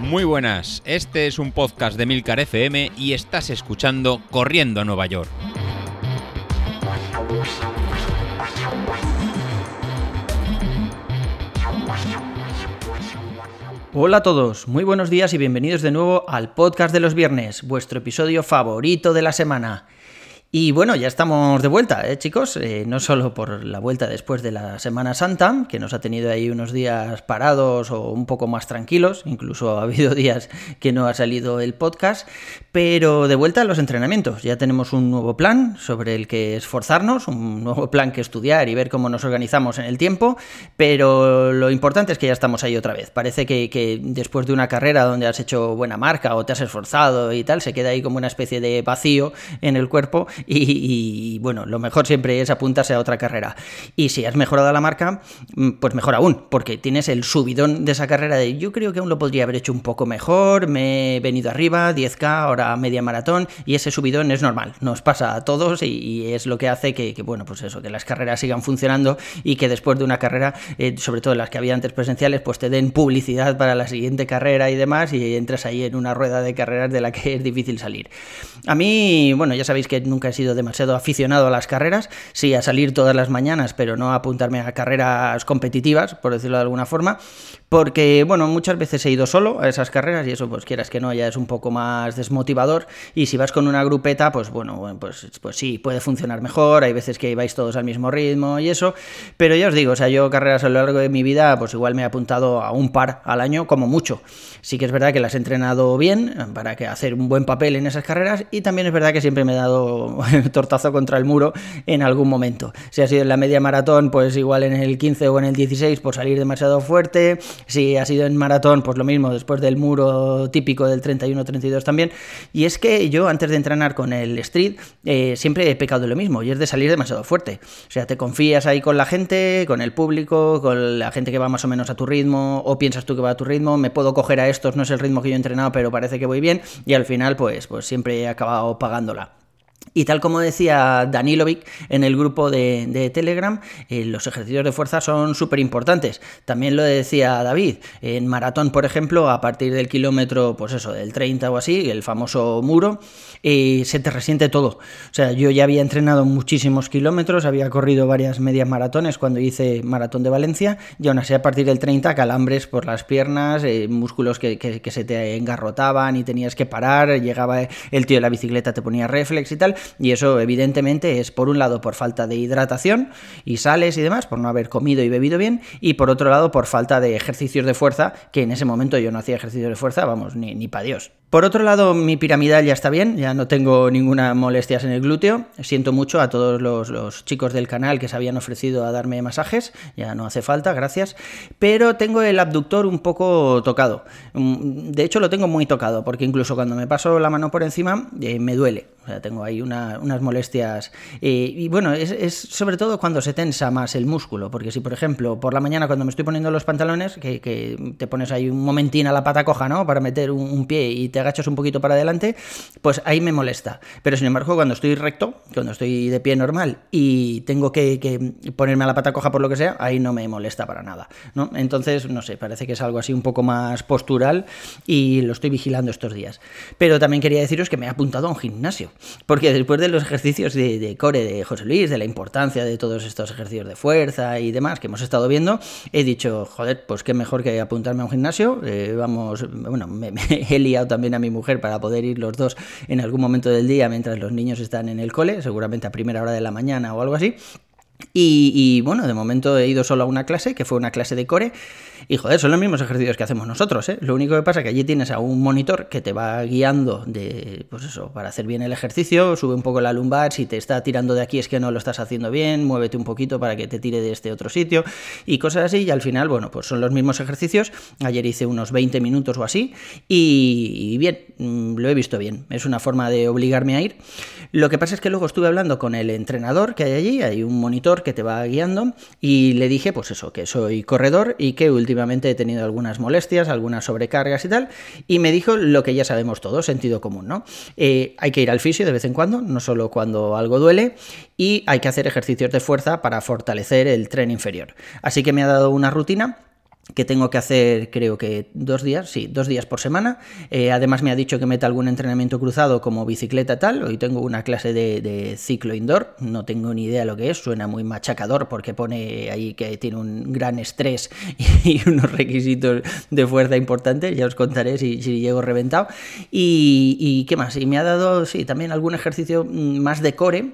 Muy buenas, este es un podcast de Milcar FM y estás escuchando Corriendo a Nueva York. Hola a todos, muy buenos días y bienvenidos de nuevo al podcast de los viernes, vuestro episodio favorito de la semana. Y bueno, ya estamos de vuelta, ¿eh, chicos. Eh, no solo por la vuelta después de la Semana Santa, que nos ha tenido ahí unos días parados o un poco más tranquilos, incluso ha habido días que no ha salido el podcast, pero de vuelta a los entrenamientos. Ya tenemos un nuevo plan sobre el que esforzarnos, un nuevo plan que estudiar y ver cómo nos organizamos en el tiempo, pero lo importante es que ya estamos ahí otra vez. Parece que, después de una carrera donde has hecho buena marca o te has esforzado y tal, se queda ahí como una especie de vacío en el cuerpo y, bueno, lo mejor siempre es apuntarse a otra carrera. Y si has mejorado la marca, mm, pues mejor aún, porque tienes el subidón de esa carrera de yo creo que aún lo podría haber hecho un poco mejor, me he venido arriba, 10K, ahora media maratón, y ese subidón es normal, nos pasa a todos y, es lo que hace que, bueno, pues eso, que las carreras sigan funcionando y que después de una carrera, eh, sobre todo las que había antes presenciales, pues te den publicidad para la siguiente carrera y demás y entras ahí en una rueda de carreras de la que es difícil salir. A mí, bueno, ya sabéis que nunca he sido demasiado aficionado a las carreras, sí a salir todas las mañanas, pero no a apuntarme a carreras competitivas, por decirlo de alguna forma, porque, bueno, muchas veces he ido solo a esas carreras y eso, pues quieras que no, ya es un poco más desmotivador, y si vas con una grupeta, pues bueno, pues, pues sí, puede funcionar mejor, hay veces que vais todos al mismo ritmo y eso, pero ya os digo, o sea, yo carreras a lo largo de mi vida, pues igual me he apuntado a un par al año como mucho. Sí que es verdad que las he entrenado bien para que hacer un buen papel en esas carreras y también es verdad que siempre me he dado tortazo contra el muro en algún momento. Si ha sido en la media maratón, pues igual en el 15 o en el 16 por salir demasiado fuerte. Si ha sido en maratón, pues lo mismo, después del muro típico del 31-32 también. Y es que yo antes de entrenar con el street eh, siempre he pecado de lo mismo y es de salir demasiado fuerte. O sea, te confías ahí con la gente, con el público, con la gente que va más o menos a tu ritmo o piensas tú que va a tu ritmo, me puedo coger a estos, no es el ritmo que yo he entrenado, pero parece que voy bien y al final pues, pues siempre he acabado pagándola. Y tal como decía Danilovic en el grupo de, Telegram, eh, los ejercicios de fuerza son súper importantes. También lo decía David. En maratón, por ejemplo, a partir del kilómetro, pues eso, del 30 o así, el famoso muro, eh, se te resiente todo. O sea, yo ya había entrenado muchísimos kilómetros, había corrido varias medias maratones cuando hice maratón de Valencia, y aún así a partir del 30, calambres por las piernas, eh, músculos que, que se te engarrotaban y tenías que parar, llegaba el tío de la bicicleta, te ponía reflex y tal y eso evidentemente es por un lado por falta de hidratación y sales y demás, por no haber comido y bebido bien, y por otro lado por falta de ejercicios de fuerza, que en ese momento yo no hacía ejercicios de fuerza, vamos, ni, ni para Dios. Por otro lado, mi piramidal ya está bien, ya no tengo ninguna molestias en el glúteo. Siento mucho a todos los, chicos del canal que se habían ofrecido a darme masajes, ya no hace falta, gracias. Pero tengo el abductor un poco tocado. Mm, de hecho, lo tengo muy tocado, porque incluso cuando me paso la mano por encima, eh, me duele. Tengo ahí unas molestias. Eh, y bueno, es, sobre todo cuando se tensa más el músculo, porque si, por ejemplo, por la mañana cuando me estoy poniendo los pantalones, que, te pones ahí un momentín a la pata coja, ¿no? Para meter un, pie y agachas un poquito para adelante, pues ahí me molesta. Pero sin embargo, cuando estoy recto, cuando estoy de pie normal y tengo que, ponerme a la pata coja por lo que sea, ahí no me molesta para nada. ¿no? Entonces, no sé, parece que es algo así un poco más postural y lo estoy vigilando estos días. Pero también quería deciros que me he apuntado a un gimnasio, porque después de los ejercicios de, core de José Luis, de la importancia de todos estos ejercicios de fuerza y demás que hemos estado viendo, he dicho, joder, pues qué mejor que apuntarme a un gimnasio. Eh, vamos, bueno, me he liado también a mi mujer para poder ir los dos en algún momento del día mientras los niños están en el cole, seguramente a primera hora de la mañana o algo así. Y, bueno, de momento he ido solo a una clase, que fue una clase de core, y joder, son los mismos ejercicios que hacemos nosotros, ¿eh? Lo único que pasa es que allí tienes a un monitor que te va guiando de, pues eso, para hacer bien el ejercicio, sube un poco la lumbar, si te está tirando de aquí es que no lo estás haciendo bien, muévete un poquito para que te tire de este otro sitio, y cosas así, y al final, bueno, pues son los mismos ejercicios, ayer hice unos 20 minutos o así, y, y bien, mm, lo he visto bien, es una forma de obligarme a ir. Lo que pasa es que luego estuve hablando con el entrenador que hay allí, hay un monitor, que te va guiando y le dije pues eso, que soy corredor y que últimamente he tenido algunas molestias, algunas sobrecargas y tal, y me dijo lo que ya sabemos todos, sentido común, ¿no? Eh, hay que ir al fisio de vez en cuando, no solo cuando algo duele, y hay que hacer ejercicios de fuerza para fortalecer el tren inferior. Así que me ha dado una rutina que tengo que hacer creo que dos días, sí, dos días por semana. Eh, además me ha dicho que meta algún entrenamiento cruzado como bicicleta tal. Hoy tengo una clase de, ciclo indoor, no tengo ni idea lo que es, suena muy machacador porque pone ahí que tiene un gran estrés y unos requisitos de fuerza importantes, ya os contaré si, llego reventado. Y, qué más, y me ha dado, sí, también algún ejercicio mm, más de core,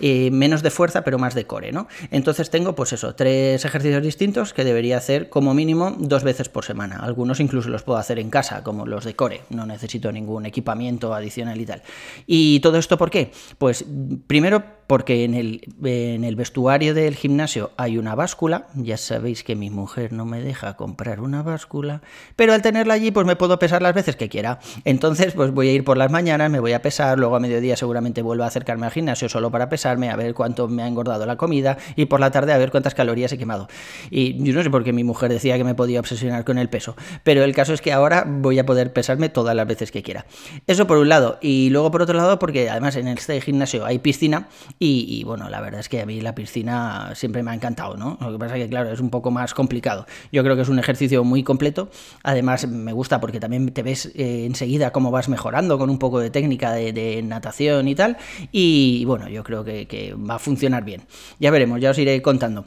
eh, menos de fuerza, pero más de core, ¿no? Entonces tengo pues eso, tres ejercicios distintos que debería hacer como dos veces por semana. Algunos incluso los puedo hacer en casa, como los de Core. No necesito ningún equipamiento adicional y tal. ¿Y todo esto por qué? Pues primero porque en el, en el vestuario del gimnasio hay una báscula. Ya sabéis que mi mujer no me deja comprar una báscula, pero al tenerla allí pues me puedo pesar las veces que quiera. Entonces pues voy a ir por las mañanas, me voy a pesar, luego a mediodía seguramente vuelvo a acercarme al gimnasio solo para pesarme, a ver cuánto me ha engordado la comida y por la tarde a ver cuántas calorías he quemado. Y yo no sé por qué mi mujer decía que me podía obsesionar con el peso, pero el caso es que ahora voy a poder pesarme todas las veces que quiera. Eso por un lado, y luego por otro lado porque además en este gimnasio hay piscina y, bueno, la verdad es que a mí la piscina siempre me ha encantado, ¿no? Lo que pasa es que claro, es un poco más complicado. Yo creo que es un ejercicio muy completo, además me gusta porque también te ves eh, enseguida cómo vas mejorando con un poco de técnica de, natación y tal, y bueno, yo creo que va a funcionar bien. Ya veremos, ya os iré contando.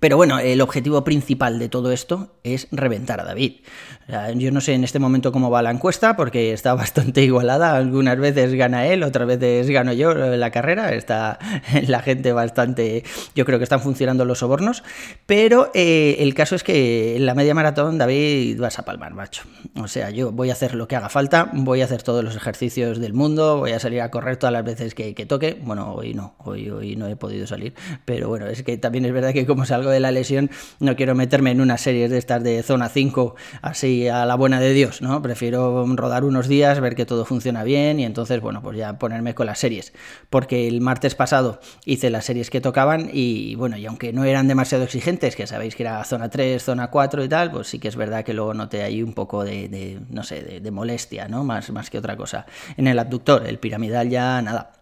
Pero bueno, el objetivo principal de todo esto es reventar a David. yo no sé en este momento cómo va la encuesta, porque está bastante igualada. Algunas veces gana él, otras veces gano yo la carrera. Está la gente bastante. Yo creo que están funcionando los sobornos. Pero eh, el caso es que en la media maratón, David, vas a palmar, macho. O sea, yo voy a hacer lo que haga falta, voy a hacer todos los ejercicios del mundo, voy a salir a correr todas las veces que, toque. Bueno, hoy no, hoy, hoy no he podido salir. Pero bueno, es que también es verdad que como salgo de la lesión, no quiero meterme en una serie de estas de zona 5 así a la buena de Dios, ¿no? Prefiero rodar unos días, ver que todo funciona bien y entonces, bueno, pues ya ponerme con las series. Porque el martes pasado hice las series que tocaban y bueno, y aunque no eran demasiado exigentes, que sabéis que era zona 3, zona 4 y tal, pues sí que es verdad que luego noté ahí un poco de, no sé, de, de molestia, ¿no? Más, más que otra cosa. En el abductor, el piramidal ya nada.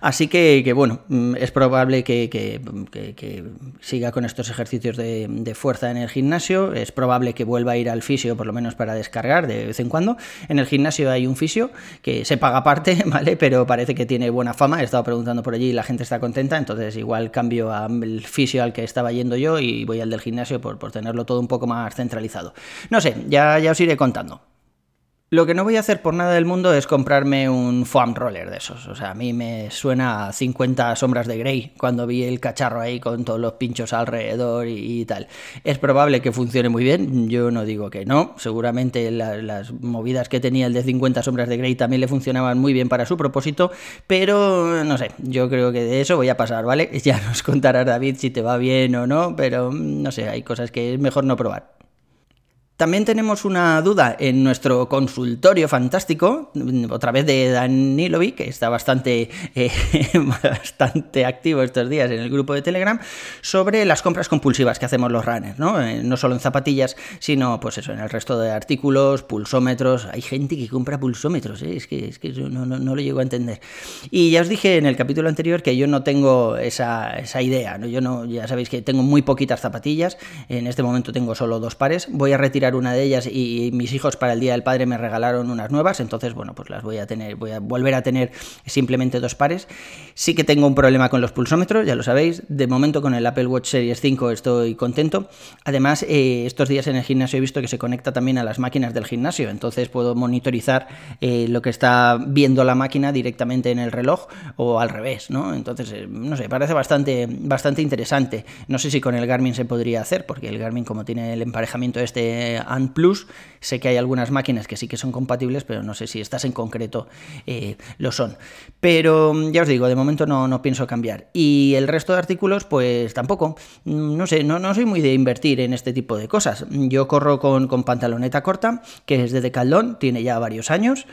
Así que, bueno, mm, es probable que, siga con estos ejercicios de, fuerza en el gimnasio, es probable que vuelva a ir al fisio por lo menos para descargar de vez en cuando. En el gimnasio hay un fisio que se paga aparte, ¿vale? Pero parece que tiene buena fama, he estado preguntando por allí y la gente está contenta, entonces igual cambio al fisio al que estaba yendo yo y voy al del gimnasio por, por tenerlo todo un poco más centralizado. No sé, ya, ya os iré contando. Lo que no voy a hacer por nada del mundo es comprarme un foam roller de esos. O sea, a mí me suena a 50 sombras de Grey cuando vi el cacharro ahí con todos los pinchos alrededor y, tal. Es probable que funcione muy bien, yo no digo que no. Seguramente las movidas que tenía el de 50 sombras de Grey también le funcionaban muy bien para su propósito, pero no sé, yo creo que de eso voy a pasar, ¿vale? Ya nos contará David si te va bien o no, pero no sé, hay cosas que es mejor no probar. También tenemos una duda en nuestro consultorio fantástico, otra vez de Danilovic, que está bastante, eh, bastante activo estos días en el grupo de Telegram, sobre las compras compulsivas que hacemos los runners, ¿no? Eh, no solo en zapatillas, sino pues eso, en el resto de artículos, pulsómetros. Hay gente que compra pulsómetros, ¿eh? es que, es que no, no, lo llego a entender. Y ya os dije en el capítulo anterior que yo no tengo esa, esa idea, ¿no? Yo no, ya sabéis que tengo muy poquitas zapatillas, en este momento tengo solo dos pares, voy a retirar una de ellas y mis hijos para el Día del Padre me regalaron unas nuevas, entonces bueno, pues las voy a tener, voy a volver a tener simplemente dos pares. Sí que tengo un problema con los pulsómetros, ya lo sabéis, de momento con el Apple Watch Series 5 estoy contento. Además, eh, estos días en el gimnasio he visto que se conecta también a las máquinas del gimnasio, entonces puedo monitorizar eh, lo que está viendo la máquina directamente en el reloj o al revés, ¿no? Entonces, eh, no sé, parece bastante, bastante interesante. No sé si con el Garmin se podría hacer, porque el Garmin como tiene el emparejamiento este Plus. Sé que hay algunas máquinas que sí que son compatibles, pero no sé si estas en concreto eh, lo son. Pero mm, ya os digo, de momento no, no, pienso cambiar. Y el resto de artículos, pues tampoco. Mm, no sé, no, no soy muy de invertir en este tipo de cosas. Yo corro con, con pantaloneta corta, que es de Decathlon, tiene ya varios años.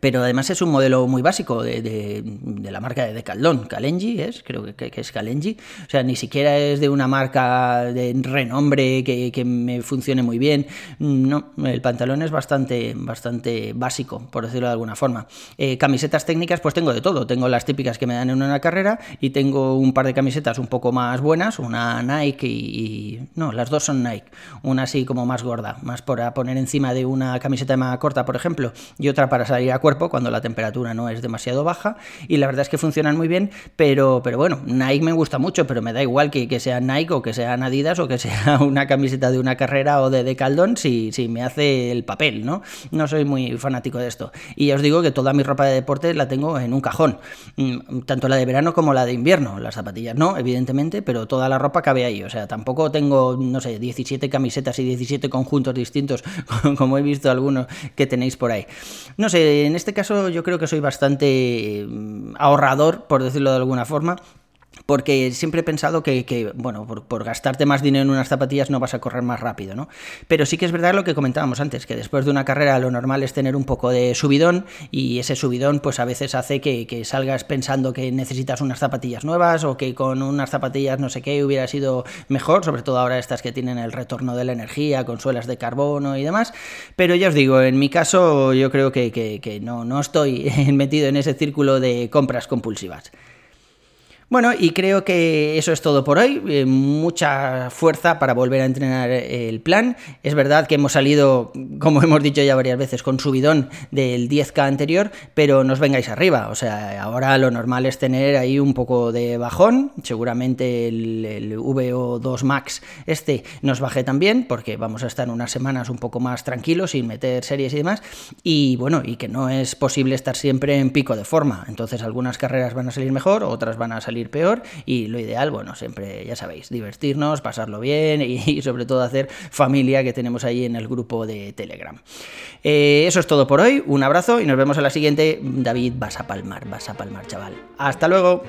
Pero además es un modelo muy básico de, la marca de Decathlon, Kalenji es, creo que, es Kalenji, o sea, ni siquiera es de una marca de renombre que, me funcione muy bien, no, el pantalón es bastante, bastante básico, por decirlo de alguna forma. Eh, camisetas técnicas, pues tengo de todo, tengo las típicas que me dan en una carrera y tengo un par de camisetas un poco más buenas, una Nike y, no, las dos son Nike, una así como más gorda, más para poner encima de una camiseta más corta, por ejemplo, y otra para salir a cuerpo cuando la temperatura no es demasiado baja y la verdad es que funcionan muy bien, pero, pero bueno, Nike me gusta mucho, pero me da igual que, que sea Nike o que sea Adidas o que sea una camiseta de una carrera o de Decaldón si, si me hace el papel, ¿no? No soy muy fanático de esto. Y os digo que toda mi ropa de deporte la tengo en un cajón, mm, tanto la de verano como la de invierno, las zapatillas no, evidentemente, pero toda la ropa cabe ahí, o sea, tampoco tengo, no sé, 17 camisetas y 17 conjuntos distintos, como he visto algunos que tenéis por ahí. No sé, en este caso yo creo que soy bastante mm, ahorrador, por decirlo de alguna forma, porque siempre he pensado que, bueno, por, gastarte más dinero en unas zapatillas no vas a correr más rápido, ¿no? Pero sí que es verdad lo que comentábamos antes, que después de una carrera lo normal es tener un poco de subidón y ese subidón pues a veces hace que, salgas pensando que necesitas unas zapatillas nuevas o que con unas zapatillas no sé qué hubiera sido mejor, sobre todo ahora estas que tienen el retorno de la energía, con suelas de carbono y demás. Pero ya os digo, en mi caso yo creo que, que no, no estoy metido en ese círculo de compras compulsivas. Bueno, y creo que eso es todo por hoy. Eh, mucha fuerza para volver a entrenar el plan. Es verdad que hemos salido, como hemos dicho ya varias veces, con subidón del 10K anterior, pero nos vengáis arriba. O sea, ahora lo normal es tener ahí un poco de bajón. Seguramente el, VO2 Max este nos baje también, porque vamos a estar unas semanas un poco más tranquilos, sin meter series y demás. Y bueno, y que no es posible estar siempre en pico de forma. Entonces algunas carreras van a salir mejor, otras van a salir peor y lo ideal, bueno, siempre, ya sabéis, divertirnos, pasarlo bien y, sobre todo hacer familia que tenemos ahí en el grupo de Telegram. Eh, eso es todo por hoy, un abrazo y nos vemos en la siguiente. David, vas a palmar, vas a palmar, chaval. Hasta luego.